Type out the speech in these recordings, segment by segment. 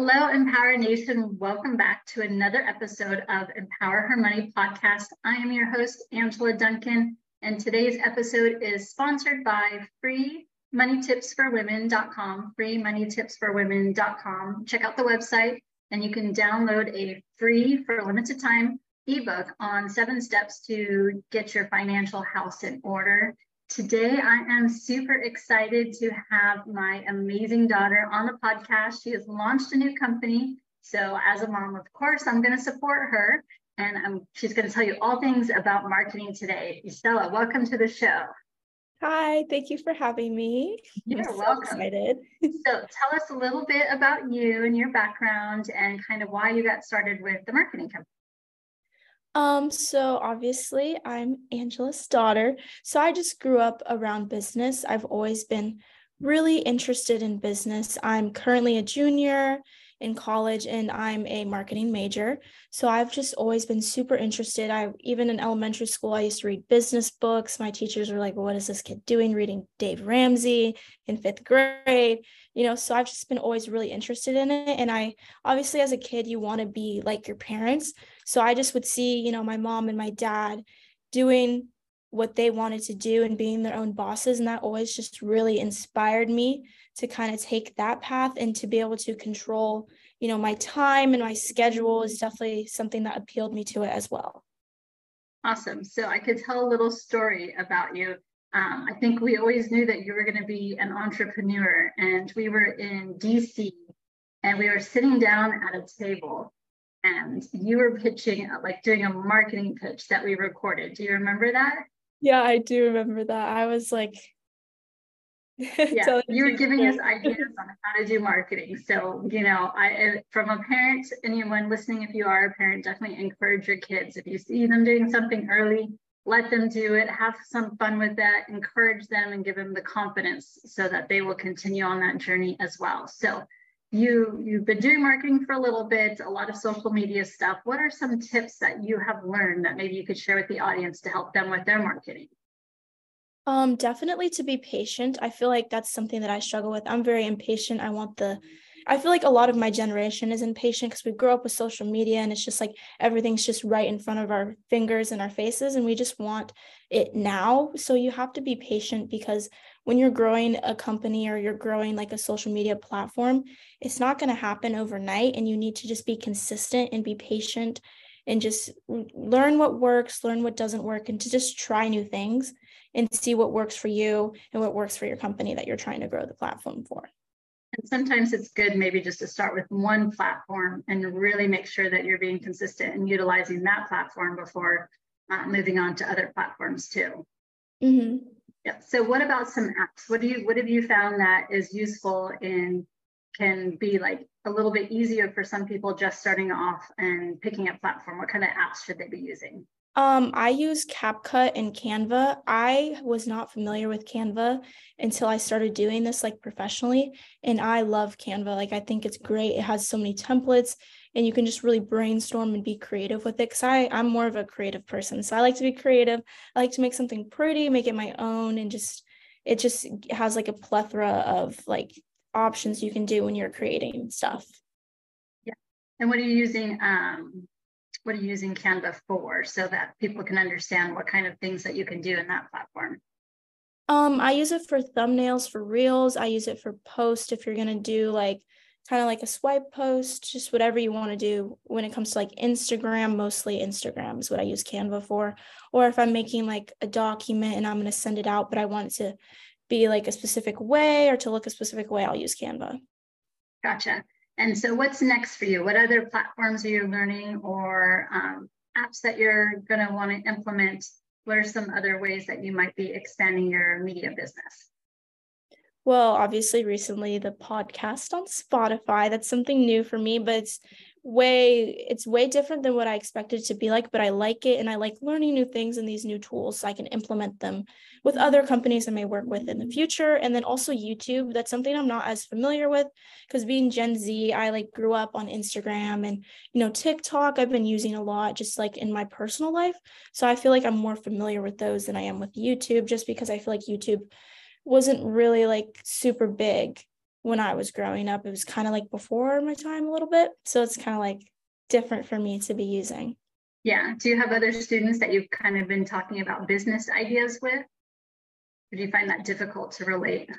Hello, Empower Nation. Welcome back to another episode of Empower Her Money podcast. I am your host, Angela Duncan, and today's episode is sponsored by freemoneytipsforwomen.com, freemoneytipsforwomen.com. Check out the website, and you can download a free, for a limited time, ebook on seven steps to get your financial house in order. Today, I am super excited to have my amazing daughter on the podcast. She has launched a new company. So, as a mom, of course, I'm going to support her and I'm, she's going to tell you all things about marketing today. Isela, welcome to the show. Hi, thank you for having me. You're so welcome. Excited. so, tell us a little bit about you and your background and kind of why you got started with the marketing company. Um, so obviously I'm Angela's daughter. So I just grew up around business. I've always been really interested in business. I'm currently a junior in college and I'm a marketing major. So I've just always been super interested. I even in elementary school I used to read business books. My teachers were like, "What is this kid doing reading Dave Ramsey in 5th grade?" You know, so I've just been always really interested in it and I obviously as a kid you want to be like your parents. So I just would see, you know, my mom and my dad doing what they wanted to do and being their own bosses. And that always just really inspired me to kind of take that path and to be able to control, you know, my time and my schedule is definitely something that appealed me to it as well. Awesome. So I could tell a little story about you. Um, I think we always knew that you were going to be an entrepreneur, and we were in DC and we were sitting down at a table and you were pitching, uh, like doing a marketing pitch that we recorded. Do you remember that? Yeah, I do remember that. I was like, yeah, you were giving us ideas on how to do marketing. So, you know, I, from a parent, anyone listening, if you are a parent, definitely encourage your kids. If you see them doing something early, let them do it, have some fun with that, encourage them and give them the confidence so that they will continue on that journey as well. So you you've been doing marketing for a little bit a lot of social media stuff. What are some tips that you have learned that maybe you could share with the audience to help them with their marketing? Um definitely to be patient. I feel like that's something that i struggle with. I'm very impatient. I want the I feel like a lot of my generation is impatient because we grow up with social media and it's just like everything's just right in front of our fingers and our faces and we just want it now. So you have to be patient because when you're growing a company or you're growing like a social media platform, it's not going to happen overnight and you need to just be consistent and be patient and just learn what works, learn what doesn't work and to just try new things and see what works for you and what works for your company that you're trying to grow the platform for. And sometimes it's good maybe just to start with one platform and really make sure that you're being consistent and utilizing that platform before uh, moving on to other platforms too. Mm-hmm. Yeah. So what about some apps? What do you what have you found that is useful in can be like a little bit easier for some people just starting off and picking a platform? What kind of apps should they be using? Um, I use CapCut and Canva. I was not familiar with Canva until I started doing this like professionally, and I love Canva. Like I think it's great. It has so many templates, and you can just really brainstorm and be creative with it. Cause I I'm more of a creative person, so I like to be creative. I like to make something pretty, make it my own, and just it just has like a plethora of like options you can do when you're creating stuff. Yeah. And what are you using? Um what are you using Canva for so that people can understand what kind of things that you can do in that platform? Um, I use it for thumbnails for reels. I use it for post if you're gonna do like kind of like a swipe post, just whatever you want to do when it comes to like Instagram, mostly Instagram is what I use Canva for. Or if I'm making like a document and I'm going to send it out, but I want it to be like a specific way or to look a specific way, I'll use Canva. Gotcha. And so, what's next for you? What other platforms are you learning or um, apps that you're going to want to implement? What are some other ways that you might be expanding your media business? Well, obviously, recently the podcast on Spotify. That's something new for me, but it's way it's way different than what I expected to be like, but I like it and I like learning new things and these new tools so I can implement them with other companies I may work with in the future. And then also YouTube, that's something I'm not as familiar with because being Gen Z, I like grew up on Instagram and you know TikTok I've been using a lot just like in my personal life. So I feel like I'm more familiar with those than I am with YouTube just because I feel like YouTube wasn't really like super big when I was growing up. It was kind of like before my time a little bit. So it's kind of like different for me to be using. Yeah. Do you have other students that you've kind of been talking about business ideas with? Or do you find that difficult to relate?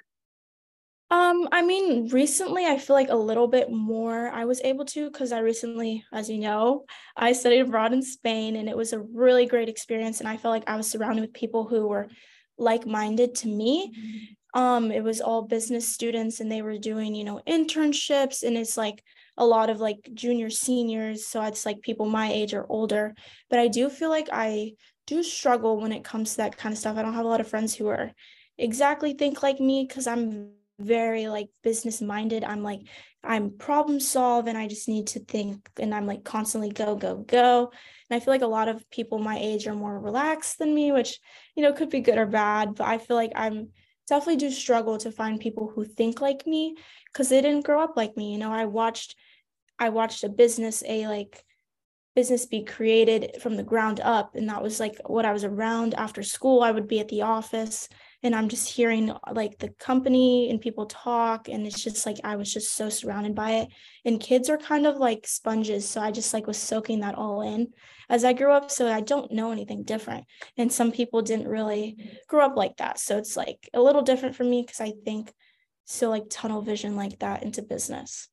Um, I mean, recently I feel like a little bit more I was able to because I recently, as you know, I studied abroad in Spain and it was a really great experience. And I felt like I was surrounded with people who were like-minded to me. Um, it was all business students and they were doing, you know, internships and it's like a lot of like junior seniors. So it's like people my age or older. But I do feel like I do struggle when it comes to that kind of stuff. I don't have a lot of friends who are exactly think like me because I'm very like business minded. I'm like, I'm problem solve and I just need to think and I'm like constantly go, go, go. And I feel like a lot of people my age are more relaxed than me, which, you know, could be good or bad. But I feel like I'm definitely do struggle to find people who think like me because they didn't grow up like me. You know, I watched I watched a business, a like business be created from the ground up. And that was like what I was around after school. I would be at the office and I'm just hearing like the company and people talk and it's just like I was just so surrounded by it. And kids are kind of like sponges so I just like was soaking that all in. As I grew up so I don't know anything different and some people didn't really grow up like that. So it's like a little different for me because I think so like tunnel vision like that into business.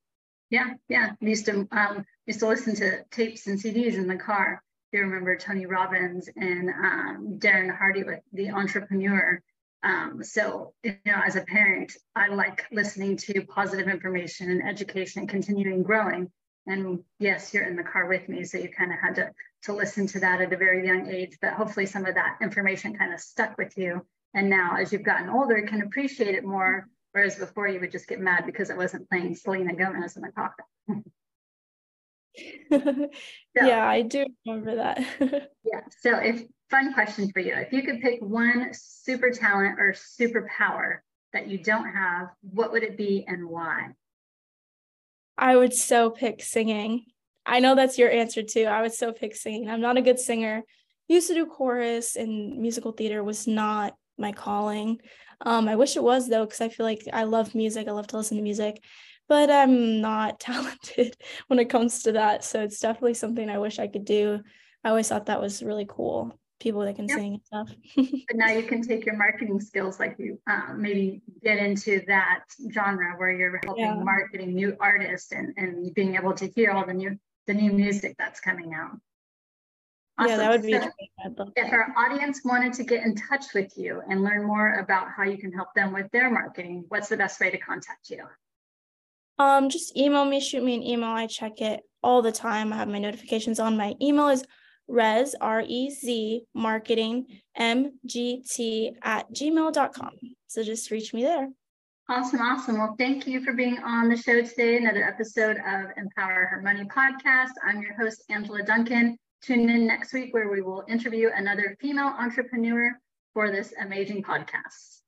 Yeah yeah. I used to um used to listen to tapes and CDs in the car. You remember Tony Robbins and um, Darren Hardy with the entrepreneur um, so, you know, as a parent, I like listening to positive information and education and continuing growing. And yes, you're in the car with me, so you kind of had to to listen to that at a very young age. But hopefully, some of that information kind of stuck with you. And now, as you've gotten older, can appreciate it more. Whereas before, you would just get mad because it wasn't playing Selena Gomez in the car. yeah, I do remember that. yeah. So if fun question for you. If you could pick one super talent or superpower that you don't have, what would it be and why? I would so pick singing. I know that's your answer too. I would so pick singing. I'm not a good singer. Used to do chorus and musical theater was not my calling. Um, I wish it was though, because I feel like I love music. I love to listen to music, but I'm not talented when it comes to that. So it's definitely something I wish I could do. I always thought that was really cool people that can sing and stuff. but now you can take your marketing skills, like you um, maybe get into that genre where you're helping yeah. marketing new artists and, and being able to hear all the new the new music that's coming out. Awesome. Yeah, that would be. So if our audience wanted to get in touch with you and learn more about how you can help them with their marketing, what's the best way to contact you? Um, just email me, shoot me an email. I check it all the time. I have my notifications on. My email is rez, R-E-Z, marketing, M-G-T at gmail.com. So just reach me there. Awesome, awesome. Well, thank you for being on the show today. Another episode of Empower Her Money podcast. I'm your host, Angela Duncan. Tune in next week where we will interview another female entrepreneur for this amazing podcast.